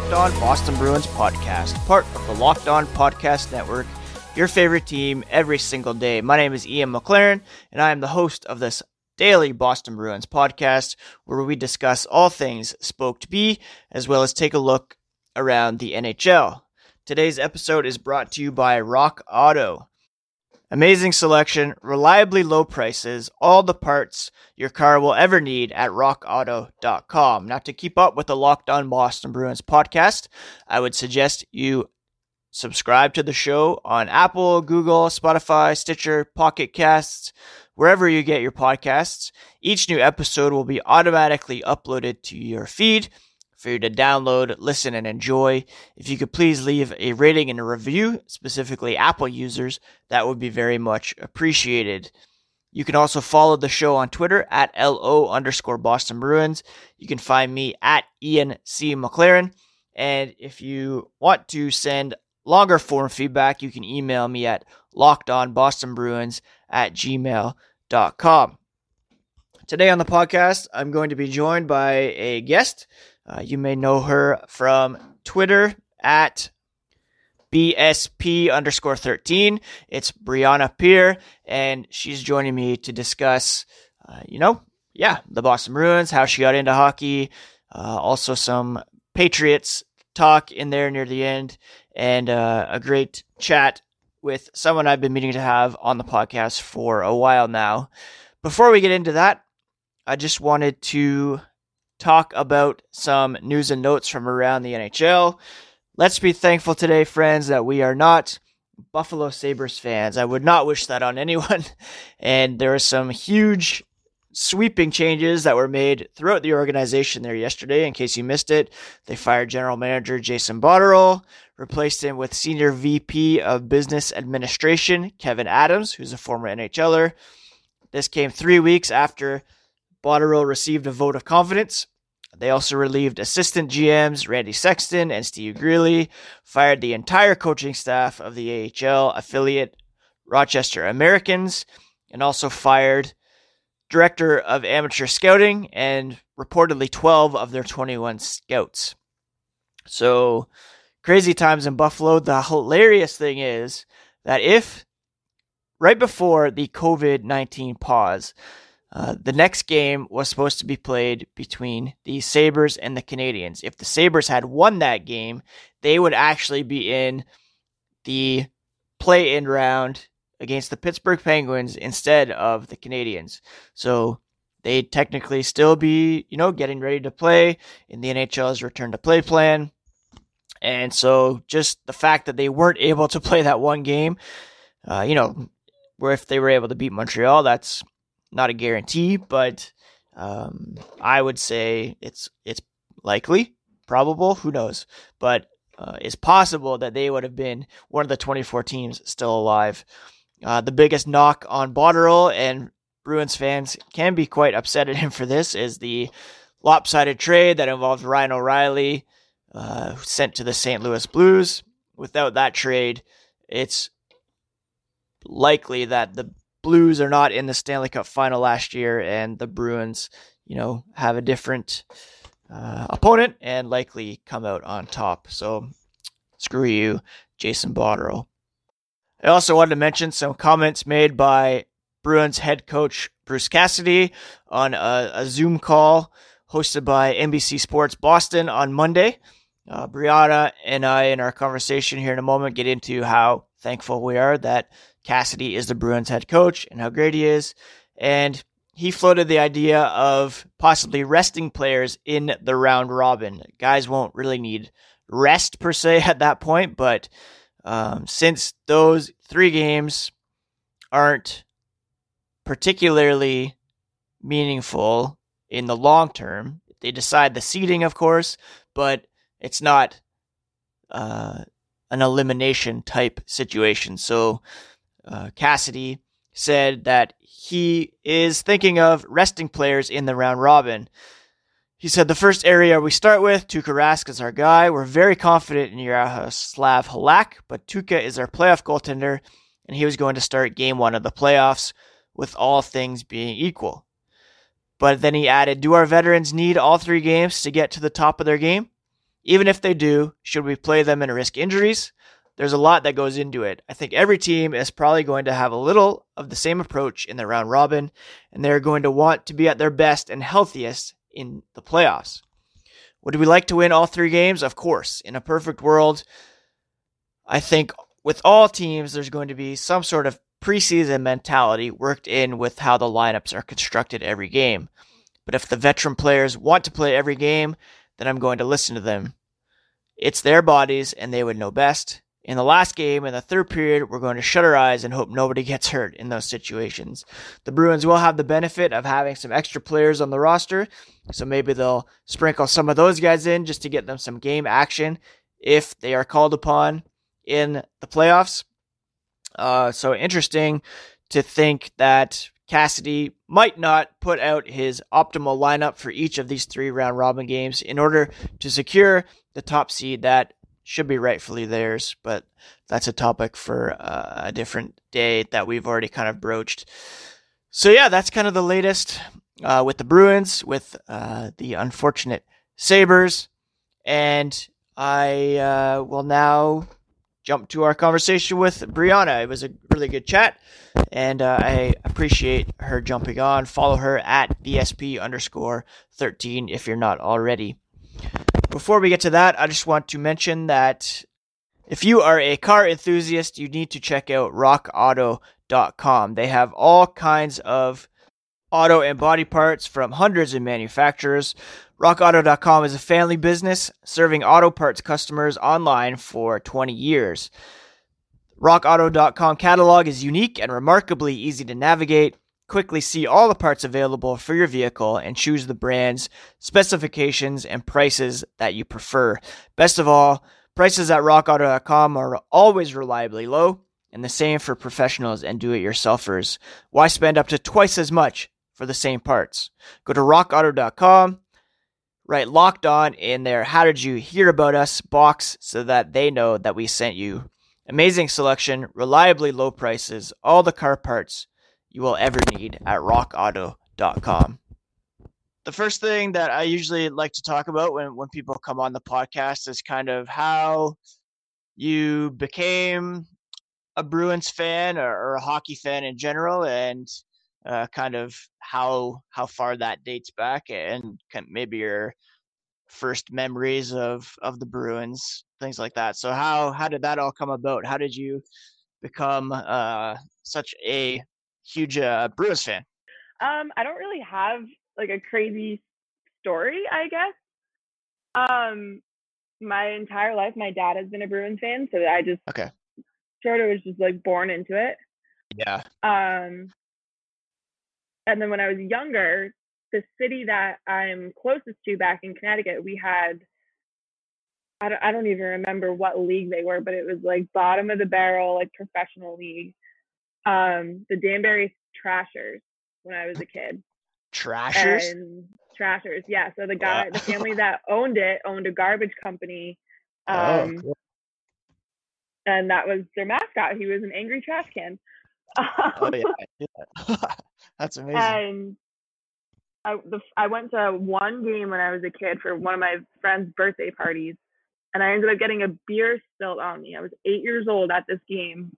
Locked On Boston Bruins podcast, part of the Locked On Podcast Network, your favorite team every single day. My name is Ian McLaren, and I am the host of this daily Boston Bruins podcast, where we discuss all things Spoked B, as well as take a look around the NHL. Today's episode is brought to you by Rock Auto. Amazing selection, reliably low prices, all the parts your car will ever need at rockauto.com. Now, to keep up with the Locked On Boston Bruins podcast, I would suggest you subscribe to the show on Apple, Google, Spotify, Stitcher, Pocket Casts, wherever you get your podcasts. Each new episode will be automatically uploaded to your feed for you to download, listen, and enjoy. If you could please leave a rating and a review, specifically Apple users, that would be very much appreciated. You can also follow the show on Twitter at LO underscore Boston Bruins. You can find me at Ian C. McLaren. And if you want to send longer form feedback, you can email me at lockedonbostonbruins at gmail.com. Today on the podcast, I'm going to be joined by a guest. Uh, you may know her from Twitter at BSP underscore 13. It's Brianna Peer, and she's joining me to discuss, uh, you know, yeah, the Boston Bruins, how she got into hockey, uh, also some Patriots talk in there near the end, and uh, a great chat with someone I've been meaning to have on the podcast for a while now. Before we get into that, I just wanted to talk about some news and notes from around the NHL. Let's be thankful today, friends, that we are not Buffalo Sabres fans. I would not wish that on anyone. And there are some huge sweeping changes that were made throughout the organization there yesterday. In case you missed it, they fired general manager Jason Botterill, replaced him with senior VP of business administration Kevin Adams, who's a former NHLer. This came three weeks after Botterill received a vote of confidence. They also relieved assistant GMs Randy Sexton and Steve Greeley, fired the entire coaching staff of the AHL affiliate Rochester Americans, and also fired director of amateur scouting and reportedly 12 of their 21 scouts. So, crazy times in Buffalo. The hilarious thing is that if right before the COVID 19 pause, uh, the next game was supposed to be played between the Sabres and the Canadiens. If the Sabres had won that game, they would actually be in the play in round against the Pittsburgh Penguins instead of the Canadiens. So they'd technically still be, you know, getting ready to play in the NHL's return to play plan. And so just the fact that they weren't able to play that one game, uh, you know, where if they were able to beat Montreal, that's not a guarantee, but um, I would say it's it's likely, probable. Who knows? But uh, it's possible that they would have been one of the 24 teams still alive. Uh, the biggest knock on Botterill and Bruins fans can be quite upset at him for this is the lopsided trade that involved Ryan O'Reilly, uh, sent to the St. Louis Blues. Without that trade, it's likely that the Blues are not in the Stanley Cup final last year, and the Bruins, you know, have a different uh, opponent and likely come out on top. So screw you, Jason Botterill. I also wanted to mention some comments made by Bruins head coach Bruce Cassidy on a, a Zoom call hosted by NBC Sports Boston on Monday. Uh, Brianna and I, in our conversation here in a moment, get into how thankful we are that Cassidy is the Bruins head coach and how great he is. And he floated the idea of possibly resting players in the round robin. Guys won't really need rest per se at that point, but um, since those three games aren't particularly meaningful in the long term, they decide the seeding, of course, but it's not uh, an elimination type situation. So uh, Cassidy said that he is thinking of resting players in the round robin. He said the first area we start with, Tuukka Rask is our guy. We're very confident in Jaroslav Halak, but Tuukka is our playoff goaltender, and he was going to start game one of the playoffs with all things being equal. But then he added, Do our veterans need all three games to get to the top of their game? Even if they do, should we play them and risk injuries? There's a lot that goes into it. I think every team is probably going to have a little of the same approach in the round robin, and they're going to want to be at their best and healthiest in the playoffs. Would we like to win all three games? Of course. In a perfect world, I think with all teams, there's going to be some sort of preseason mentality worked in with how the lineups are constructed every game. But if the veteran players want to play every game, then I'm going to listen to them. It's their bodies and they would know best. In the last game, in the third period, we're going to shut our eyes and hope nobody gets hurt in those situations. The Bruins will have the benefit of having some extra players on the roster, so maybe they'll sprinkle some of those guys in just to get them some game action if they are called upon in the playoffs. Uh, so interesting to think that Cassidy might not put out his optimal lineup for each of these three round robin games in order to secure the top seed that should be rightfully theirs, but that's a topic for uh, a different day that we've already kind of broached. So, yeah, that's kind of the latest uh, with the Bruins, with uh, the unfortunate Sabres. And I uh, will now jump to our conversation with Brianna. It was a really good chat, and uh, I appreciate her jumping on. Follow her at BSP underscore 13 if you're not already. Before we get to that, I just want to mention that if you are a car enthusiast, you need to check out rockauto.com. They have all kinds of auto and body parts from hundreds of manufacturers. RockAuto.com is a family business serving auto parts customers online for 20 years. RockAuto.com catalog is unique and remarkably easy to navigate. Quickly see all the parts available for your vehicle and choose the brands, specifications, and prices that you prefer. Best of all, prices at rockauto.com are always reliably low, and the same for professionals and do it yourselfers. Why spend up to twice as much for the same parts? Go to rockauto.com, write locked on in their How Did You Hear About Us box so that they know that we sent you. Amazing selection, reliably low prices, all the car parts you will ever need at rockauto.com. The first thing that I usually like to talk about when, when people come on the podcast is kind of how you became a Bruins fan or, or a hockey fan in general and uh, kind of how how far that dates back and maybe your first memories of of the Bruins, things like that. So how how did that all come about? How did you become uh, such a huge uh, Bruins fan? Um, I don't really have like a crazy story, I guess. Um, my entire life, my dad has been a Bruins fan, so I just okay, sort of was just like born into it. Yeah. Um, and then when I was younger, the city that I'm closest to back in Connecticut, we had I don't, I don't even remember what league they were, but it was like bottom of the barrel, like professional league um, the Danbury Trashers when I was a kid. Trashers. And Trashers, yeah. So the guy, wow. the family that owned it, owned a garbage company. Oh, um, oh, cool. And that was their mascot. He was an angry trash can. oh yeah, yeah. that's amazing. And I, the, I went to one game when I was a kid for one of my friend's birthday parties, and I ended up getting a beer spilled on me. I was eight years old at this game,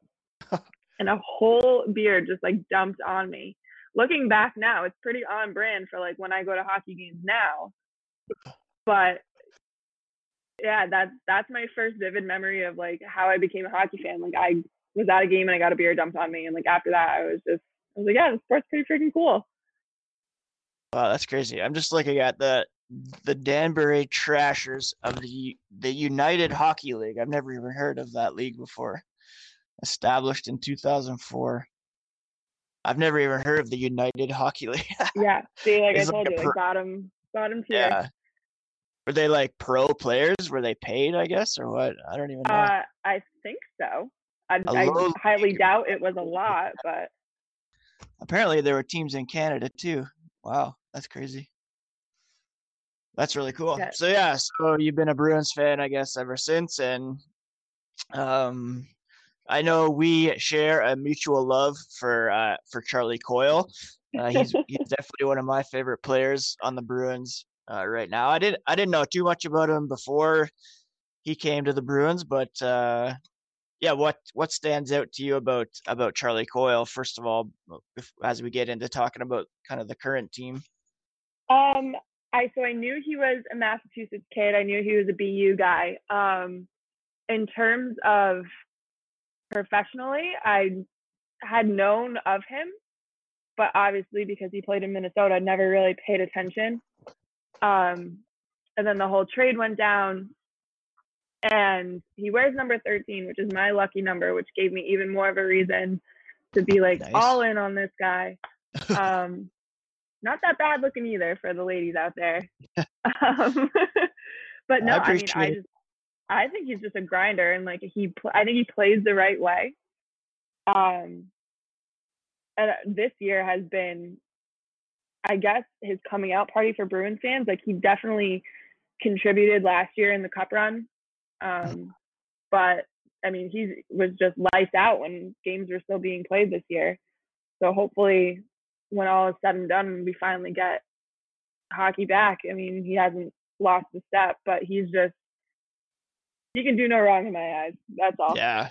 and a whole beer just like dumped on me. Looking back now, it's pretty on brand for like when I go to hockey games now. But yeah, that's that's my first vivid memory of like how I became a hockey fan. Like I was at a game and I got a beer dumped on me, and like after that, I was just I was like, yeah, the sport's pretty freaking cool. Wow, that's crazy. I'm just looking at the the Danbury Trashers of the the United Hockey League. I've never even heard of that league before established in 2004. I've never even heard of the United Hockey League. yeah, see, like I told like you, pro- like bottom bottom tier. Yeah. Were they like pro players? Were they paid? I guess, or what? I don't even know. Uh, I think so. I, I highly league. doubt it was a lot, but apparently there were teams in Canada too. Wow, that's crazy. That's really cool. Yeah. So yeah, so you've been a Bruins fan, I guess, ever since, and um, I know we share a mutual love for uh, for Charlie Coyle. Uh, he's he's definitely one of my favorite players on the Bruins. uh, right now. I didn't I didn't know too much about him before he came to the Bruins, but uh, yeah, what what stands out to you about about Charlie Coyle? First of all, if, as we get into talking about kind of the current team. Um, I so I knew he was a Massachusetts kid. I knew he was a BU guy. Um, in terms of professionally, I had known of him, but obviously because he played in Minnesota, I never really paid attention. Um, and then the whole trade went down, and he wears number 13, which is my lucky number, which gave me even more of a reason to be like nice. all in on this guy. Um, not that bad looking either for the ladies out there. um, but no, I, I mean, I just, I think he's just a grinder, and like he, I think he plays the right way. Um, and uh, this year has been, I guess, his coming out party for Bruins fans. Like he definitely contributed last year in the Cup run, um, but I mean, he was just lights out when games were still being played this year. So hopefully, when all is said and done, we finally get hockey back. I mean, he hasn't lost a step, but he's just he can do no wrong in my eyes. That's all. Yeah,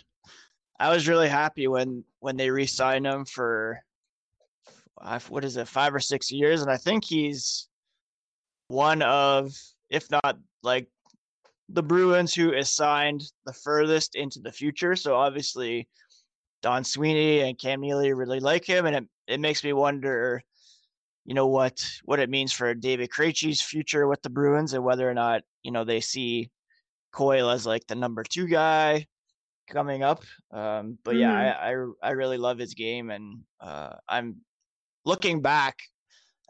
I was really happy when when they re-signed him for what is it, five or six years, and I think he's one of, if not like the Bruins who is signed the furthest into the future. So obviously, Don Sweeney and Cam Neely really like him, and it, it makes me wonder, you know, what what it means for David Krejci's future with the Bruins, and whether or not you know they see Coyle as like the number two guy coming up. Um, but yeah, mm-hmm. I, I, I really love his game, and uh, I'm looking back.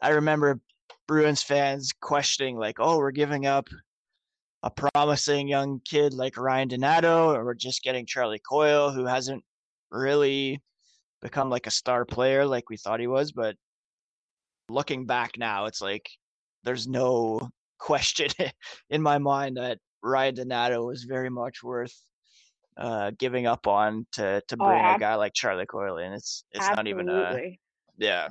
I remember Bruins fans questioning like, "Oh, we're giving up a promising young kid like Ryan Donato, or we're just getting Charlie Coyle, who hasn't really become like a star player like we thought he was." But looking back now, it's like there's no question in my mind that Ryan Donato was very much worth uh, giving up on to to oh, bring oh, ab- a guy like Charlie Coyle in. It's it's absolutely. not even a yeah.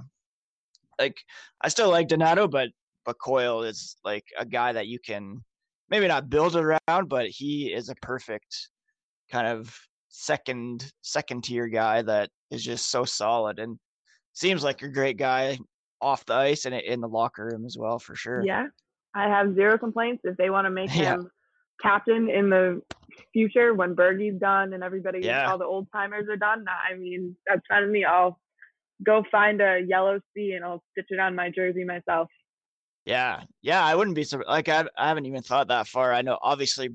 Like I still like Donato, but but Coyle is like a guy that you can maybe not build around, but he is a perfect kind of second second tier guy that is just so solid and seems like a great guy off the ice and in the locker room as well for sure. Yeah. I have zero complaints if they want to make yeah. him captain in the future when Bergie's done and everybody, yeah. all the old timers are done. I mean, that's fine with me. I'll go find a yellow C and I'll stitch it on my jersey myself. Yeah, yeah, I wouldn't be surprised. like I, I haven't even thought that far. I know obviously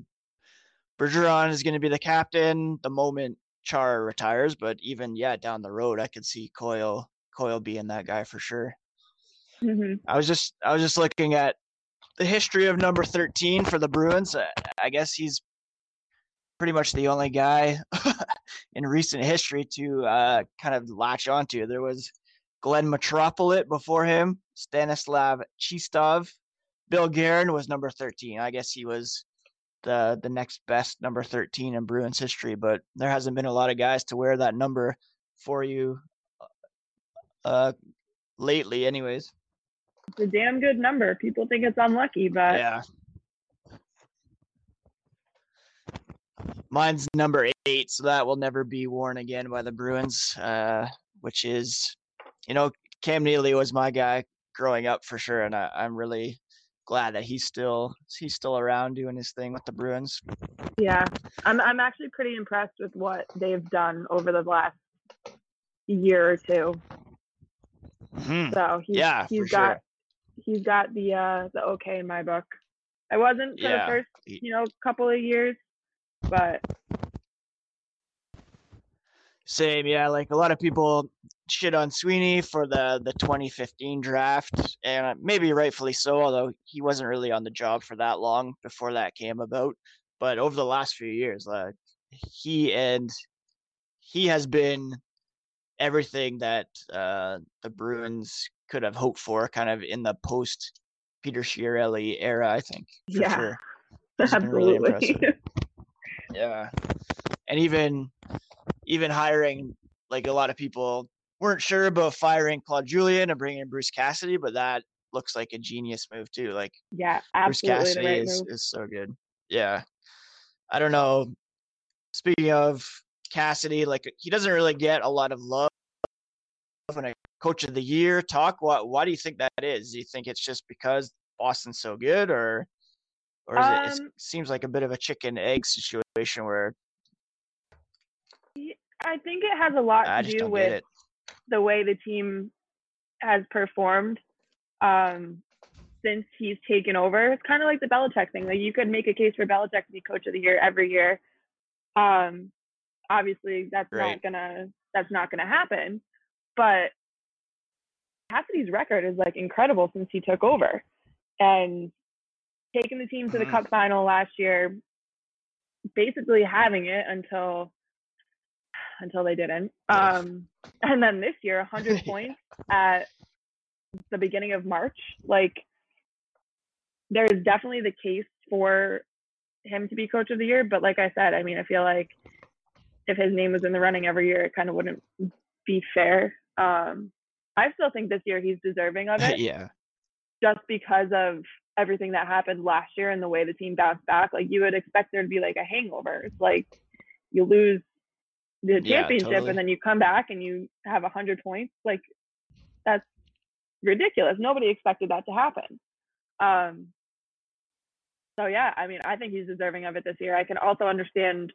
Bergeron is going to be the captain the moment Char retires, but even yeah, down the road, I could see Coyle Coyle being that guy for sure. Mm-hmm. I was just I was just looking at the history of number 13 for the Bruins. Uh, I guess he's pretty much the only guy in recent history to uh, kind of latch onto. There was Glenn Metropolit before him, Stanislav Chistov. Bill Guerin was number 13. I guess he was the the next best number 13 in Bruins history, but there hasn't been a lot of guys to wear that number for you uh, lately anyways. It's a damn good number. People think it's unlucky, but yeah. Mine's number eight, so that will never be worn again by the Bruins. Uh, which is, you know, Cam Neely was my guy growing up for sure, and I, I'm really glad that he's still he's still around doing his thing with the Bruins. Yeah, I'm I'm actually pretty impressed with what they've done over the last year or 2 mm-hmm. So he's, yeah, he's got sure he's got the uh the okay in my book. I wasn't for yeah. the first, you know, couple of years, but same, yeah. Like a lot of people shit on Sweeney for the the 2015 draft, and maybe rightfully so. Although he wasn't really on the job for that long before that came about, but over the last few years, like he and he has been everything that uh, the Bruins could have hoped for kind of in the post Peter Chiarelli era, I think. yeah. Sure. Absolutely. Really yeah. And even even hiring like a lot of people weren't sure about firing Claude Julien and bringing in Bruce Cassidy, but that looks like a genius move too. Like Yeah, Bruce absolutely the Cassidy right is move. is so good. Yeah, I don't know. Speaking of Cassidy, like he doesn't really get a lot of love in a coach of the year talk. Why why do you think that is? Do you think it's just because Boston's so good, or or is it, it Um, seems like a bit of a chicken egg situation where I think it has a lot I to do with it. the way the team has performed um, since he's taken over. It's kind of like the Belichick thing. Like you could make a case for Belichick to be coach of the year every year. Um, obviously, that's Right. not gonna that's not gonna happen. But Cassidy's record is like incredible since he took over, and taking the team to the Mhm. Cup final last year, basically having it until until they didn't. Um, and then this year, 100 Yeah. points at the beginning of March. Like, there's definitely the case for him to be coach of the year. But like I said, I mean, I feel like if his name was in the running every year, it kind of wouldn't be fair. Um, I still think this year he's deserving of it yeah, just because of everything that happened last year and the way the team bounced back. Like you would expect there to be like a hangover. It's like you lose the Yeah, championship totally. and then you come back and you have a hundred points. Like that's ridiculous. Nobody expected that to happen. Um, so yeah, I mean, I think he's deserving of it this year. I can also understand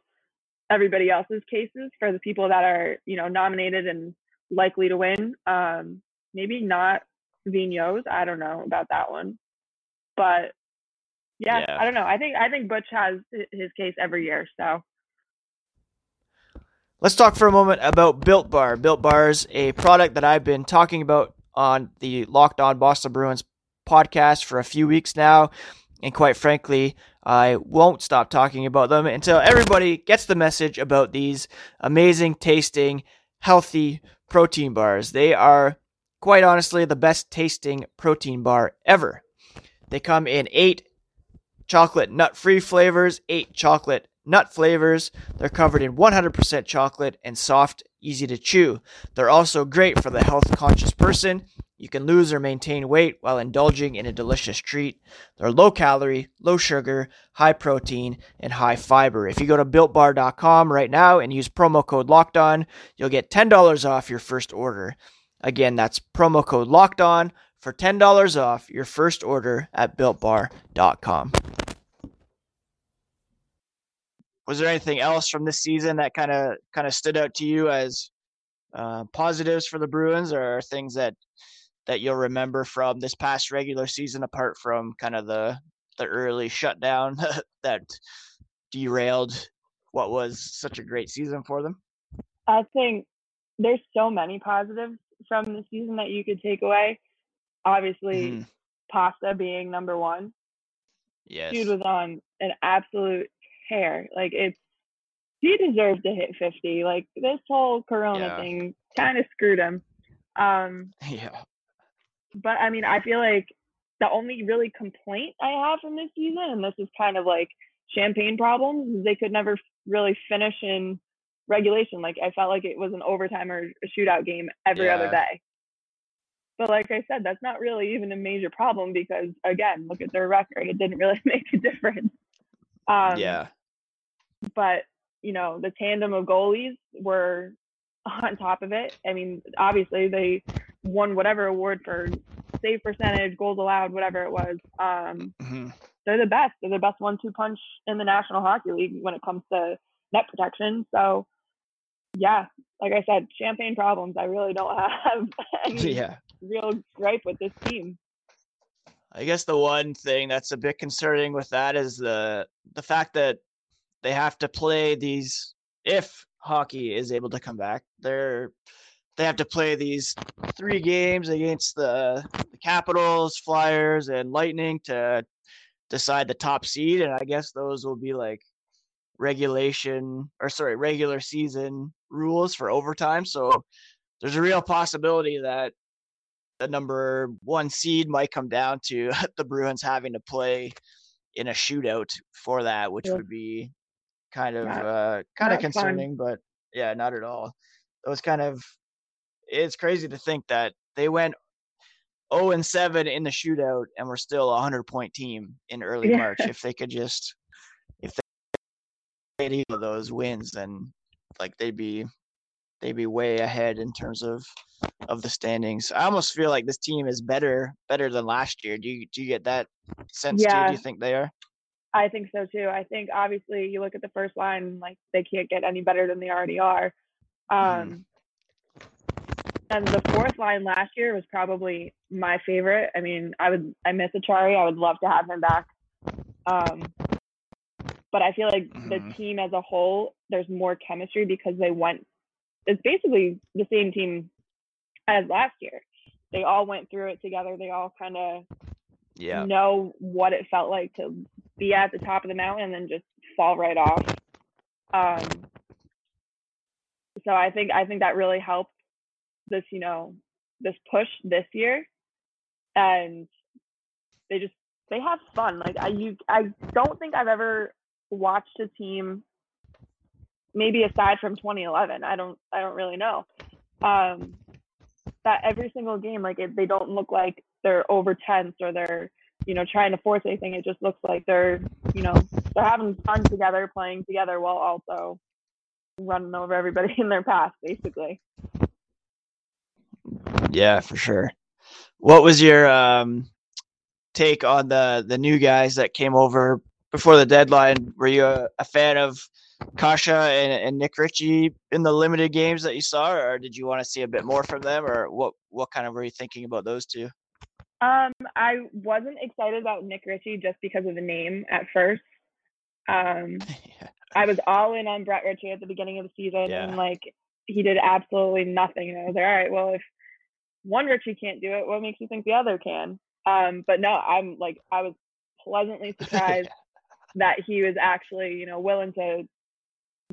everybody else's cases for the people that are, you know, nominated and likely to win. Um, maybe not Vinos. I don't know about that one, but yeah, Yeah. I don't know. I think I think Butch has his case every year. So Let's talk for a moment about Built Bar. Built Bar is a product that I've been talking about on the Locked On Boston Bruins podcast for a few weeks now. And quite frankly, I won't stop talking about them until everybody gets the message about these amazing tasting, healthy protein bars. They are, quite honestly, the best tasting protein bar ever. They come in eight chocolate nut free flavors, eight chocolate nut flavors. They're covered in 100% chocolate and soft, easy to chew. They're also great for the health conscious person. You can lose or maintain weight while indulging in a delicious treat. They're low calorie, low sugar, high protein, and high fiber. If you go to builtbar.com right now and use promo code locked on, you'll get $10 off your first order. Again, that's promo code locked on for $10 off your first order at builtbar.com. Was there anything else from this season that kind of kind of stood out to you as uh, positives for the Bruins, or things that that you'll remember from this past regular season, apart from kind of the the early shutdown that derailed what was such a great season for them? I think there's so many positives from the season that you could take away. Obviously, Mhm. Pasta being number one. Yes. Dude was on an absolute tear. Like it's he deserved to hit 50. Like this whole Corona Yeah. thing kind of screwed him. Um, yeah. But I mean, I feel like the only really complaint I have from this season, and this is kind of like champagne problems, is they could never really finish in regulation. Like I felt like it was an overtime or a shootout game every other day. But like I said, that's not really even a major problem because again, look at their record. It didn't really make a difference. Um, yeah. but you know the tandem of goalies were on top of it. I mean, obviously they won whatever award for save percentage, goals allowed, whatever it was. Um, hmm they're the best. They're the best one-two punch in the National Hockey League when it comes to net protection. So, yeah, like I said, champagne problems. I really don't have any Yeah. real gripe with this team. I guess the one thing that's a bit concerning with that is the the fact that they have to play these if hockey is able to come back. They're they have to play these three games against the, the Capitals, Flyers, and Lightning to decide the top seed, and I guess those will be like regulation or sorry regular season rules for overtime. So there's a real possibility that the number one seed might come down to the Bruins having to play in a shootout for that, which Yeah. would be kind of Not- uh, kind of not fun. concerning. But yeah, not at all. It was kind of it's crazy to think that they went 0 and 7 in the shootout, and we're still a 100 point team in early Yeah. March. If they could just, if they had either of those wins, then like they'd be, they'd be way ahead in terms of of the standings. I almost feel like this team is better better than last year. Do you do you get that sense too? Do you think they are? I think so too. I think obviously you look at the first line, like they can't get any better than they already are. Um, And the fourth line last year was probably my favorite. I mean, I would I miss Acciari. I would love to have him back. Um, but I feel like the Mhm. team as a whole, there's more chemistry because they went. It's basically the same team as last year. They all went through it together. They all kind of Yeah. know what it felt like to be at the top of the mountain and then just fall right off. Um, so I think I think that really helped this, you know, this push this year, and they just they have fun. Like I you I don't think I've ever watched a team, maybe aside from 2011. I don't I don't really know. Um, that every single game, like it, they don't look like they're over tense or they're you know trying to force anything. It just looks like they're you know they're having fun together, playing together while also running over everybody in their path, basically. Yeah, for sure. What was your um, take on the the new guys that came over before the deadline? Were you a, a fan of Kase and, and Nick Ritchie in the limited games that you saw, or did you want to see a bit more from them, or what what kind of were you thinking about those two? Um, I wasn't excited about Nick Ritchie just because of the name at first. Um, I was all in on Brett Ritchie at the beginning of the season, Yeah. and like he did absolutely nothing. And I was like, all right, well, if one Ritchie can't do it, what makes you think the other can? Um, but no, I'm like, I was pleasantly surprised that he was actually, you know, willing to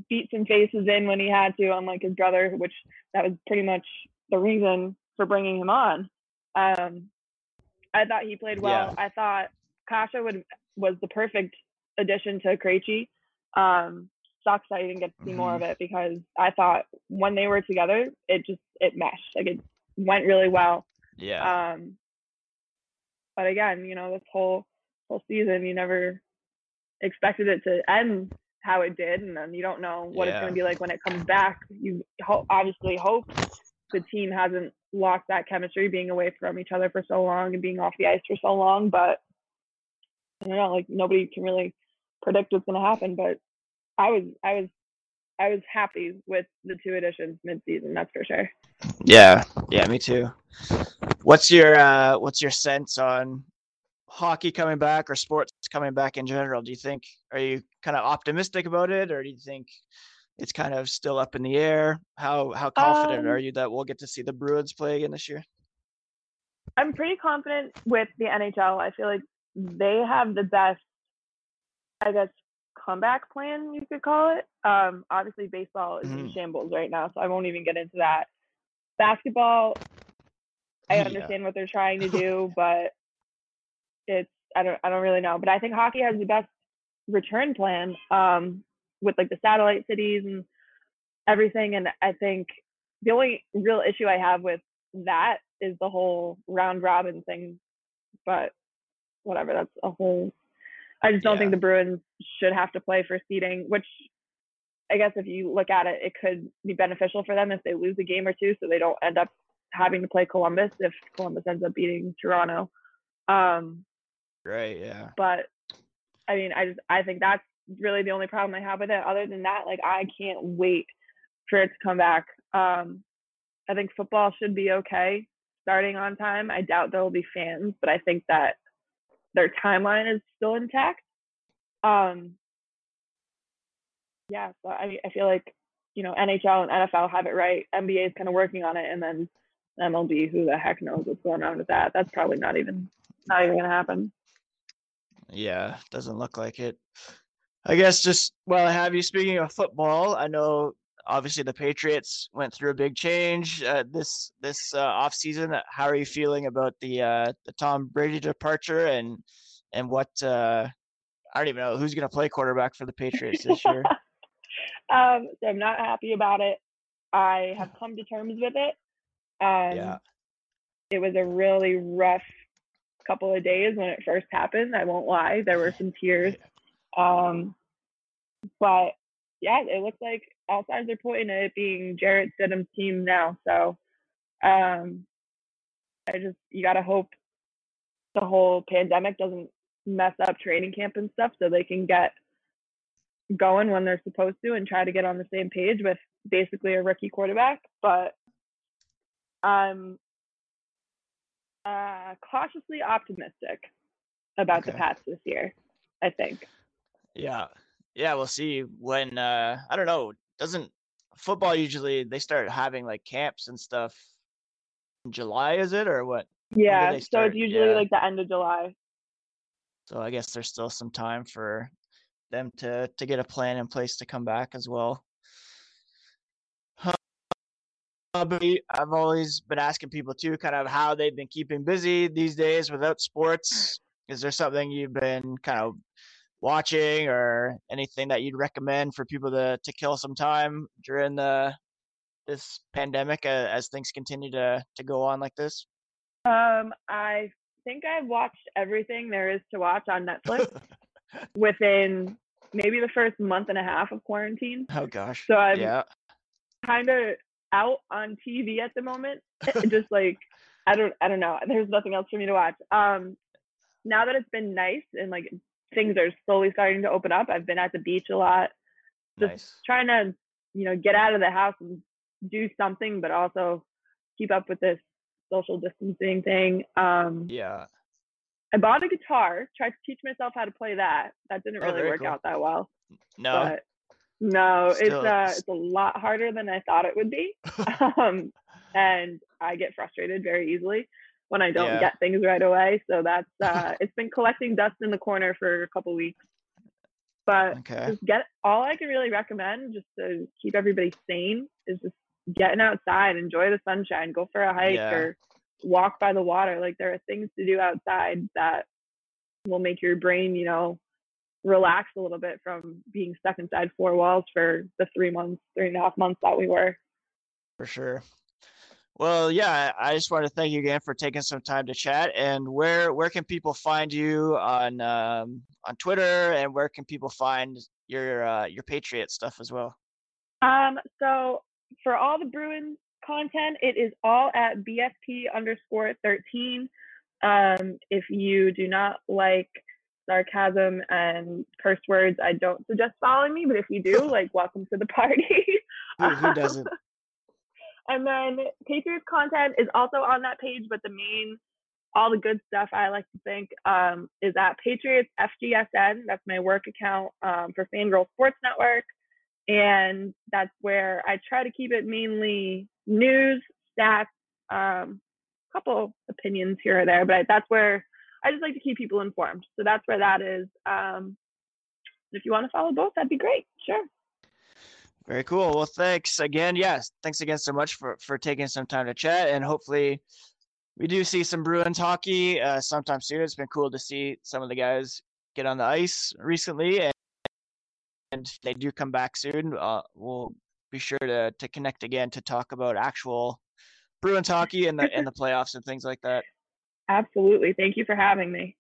beat some faces in when he had to, unlike his brother, which that was pretty much the reason for bringing him on. Um, I thought he played well. I thought Kase would was the perfect addition to Krejci. Um, sucks that I didn't get to see more of it because I thought when they were together, it just it meshed. Like it went really well. yeah, Um, but again, you know, this whole whole season, you never expected it to end how it did, and then you don't know what it's going to be like when it comes back. You ho- obviously hope the team hasn't lost that chemistry, being away from each other for so long and being off the ice for so long. But I don't know, like nobody can really predict what's going to happen. But I was, I was, I was happy with the two additions mid-season. That's for sure. yeah, yeah. Me too. What's your uh, what's your sense on hockey coming back or sports coming back in general? Do you think are you kind of optimistic about it, or do you think it's kind of still up in the air? How how confident Um, are you that we'll get to see the Bruins play again this year? I'm pretty confident with the NHL. I feel like they have the best, I guess, comeback plan you could call it. Um, obviously, baseball is in Mhm. shambles right now, so I won't even get into that. Basketball, I Yeah. understand what they're trying to do, but it's I don't I don't really know. But I think hockey has the best return plan um, with like the satellite cities and everything. And I think the only real issue I have with that is the whole round robin thing. But whatever, that's a whole. I just don't think the Bruins should have to play for seeding, which I guess if you look at it, it could be beneficial for them if they lose a game or two, so they don't end up having to play Columbus if Columbus ends up beating Toronto. Um, Right. Yeah. but I mean, I just I think that's really the only problem I have with it. Other than that, like I can't wait for it to come back. Um, I think football should be okay starting on time. I doubt there will be fans, but I think that their timeline is still intact. Um, yeah, so I I feel like you know NHL and NFL have it right. NBA is kind of working on it, and then MLB, who the heck knows what's going on with that? That's probably not even not even gonna happen. Yeah. Doesn't look like it. I guess just while I have you speaking of football, I know obviously the Patriots went through a big change uh, this this uh, off season. How are you feeling about the uh, the Tom Brady departure and and what uh, I don't even know who's going to play quarterback for the Patriots this year? um, so I'm not happy about it. I have come to terms with it. Um, Yeah. it was a really rough couple of days when it first happened. I won't lie, there were some tears. Um, but yeah, it looks like all signs are pointing at it being Jarrett Stidham's team now. So um, I just you gotta hope the whole pandemic doesn't mess up training camp and stuff, so they can get going when they're supposed to and try to get on the same page with basically a rookie quarterback. But I'm uh, cautiously optimistic about okay. the Pats this year. I think. Yeah, yeah, we'll see when. uh I don't know. Doesn't football usually they start having like camps and stuff in July? Is it or what? Yeah, so it's usually yeah. like the end of July. So I guess there's still some time for them to to get a plan in place to come back as well. I've always been asking people too, kind of how they've been keeping busy these days without sports. Is there something you've been kind of watching or anything that you'd recommend for people to to kill some time during the this pandemic as, as things continue to to go on like this? Um, I think I've watched everything there is to watch on Netflix within maybe the first month and a half of quarantine. Oh gosh. So I'm yeah. kind of out on TV at the moment. Just like I don't I don't know. There's nothing else for me to watch. Um now that it's been nice and like things are slowly starting to open up, I've been at the beach a lot. Just nice. trying to, you know, get out of the house and do something but also keep up with this social distancing thing. Um Yeah. I bought a guitar, tried to teach myself how to play that. That didn't oh, really work cool. out that well. No. But no, Still, it's uh it's a lot harder than I thought it would be. um and I get frustrated very easily when I don't yeah. get things right away. So that's uh it's been collecting dust in the corner for a couple weeks. But okay. just get all I can really recommend just to keep everybody sane is just getting outside, enjoy the sunshine, go for a hike yeah. or walk by the water. Like there are things to do outside that will make your brain, you know, relax a little bit from being stuck inside four walls for the three months, three and a half months that we were. For sure. Well, yeah, I just want to thank you again for taking some time to chat. And where where can people find you on um, on Twitter, and where can people find your uh, your Patriot stuff as well? Um, so for all the Bruins content, it is all at BSP underscore thirteen. Um, if you do not like sarcasm and curse words, I don't suggest following me. But if you do, like, welcome to the party. who, who doesn't? And then Patriots content is also on that page, but the main, all the good stuff I like to think um, is at Patriots FGSN. That's my work account um, for Fangirl Sports Network. And that's where I try to keep it mainly news, stats, um, couple opinions here or there, but that's where I just like to keep people informed. So that's where that is. Um, if you want to follow both, that'd be great. Sure. Very cool. Well, thanks again. Yes, thanks again so much for for taking some time to chat, and hopefully, we do see some Bruins hockey uh, sometime soon. It's been cool to see some of the guys get on the ice recently, and, and they do come back soon. Uh, we'll be sure to to connect again to talk about actual Bruins hockey and the and the playoffs and things like that. Absolutely. Thank you for having me.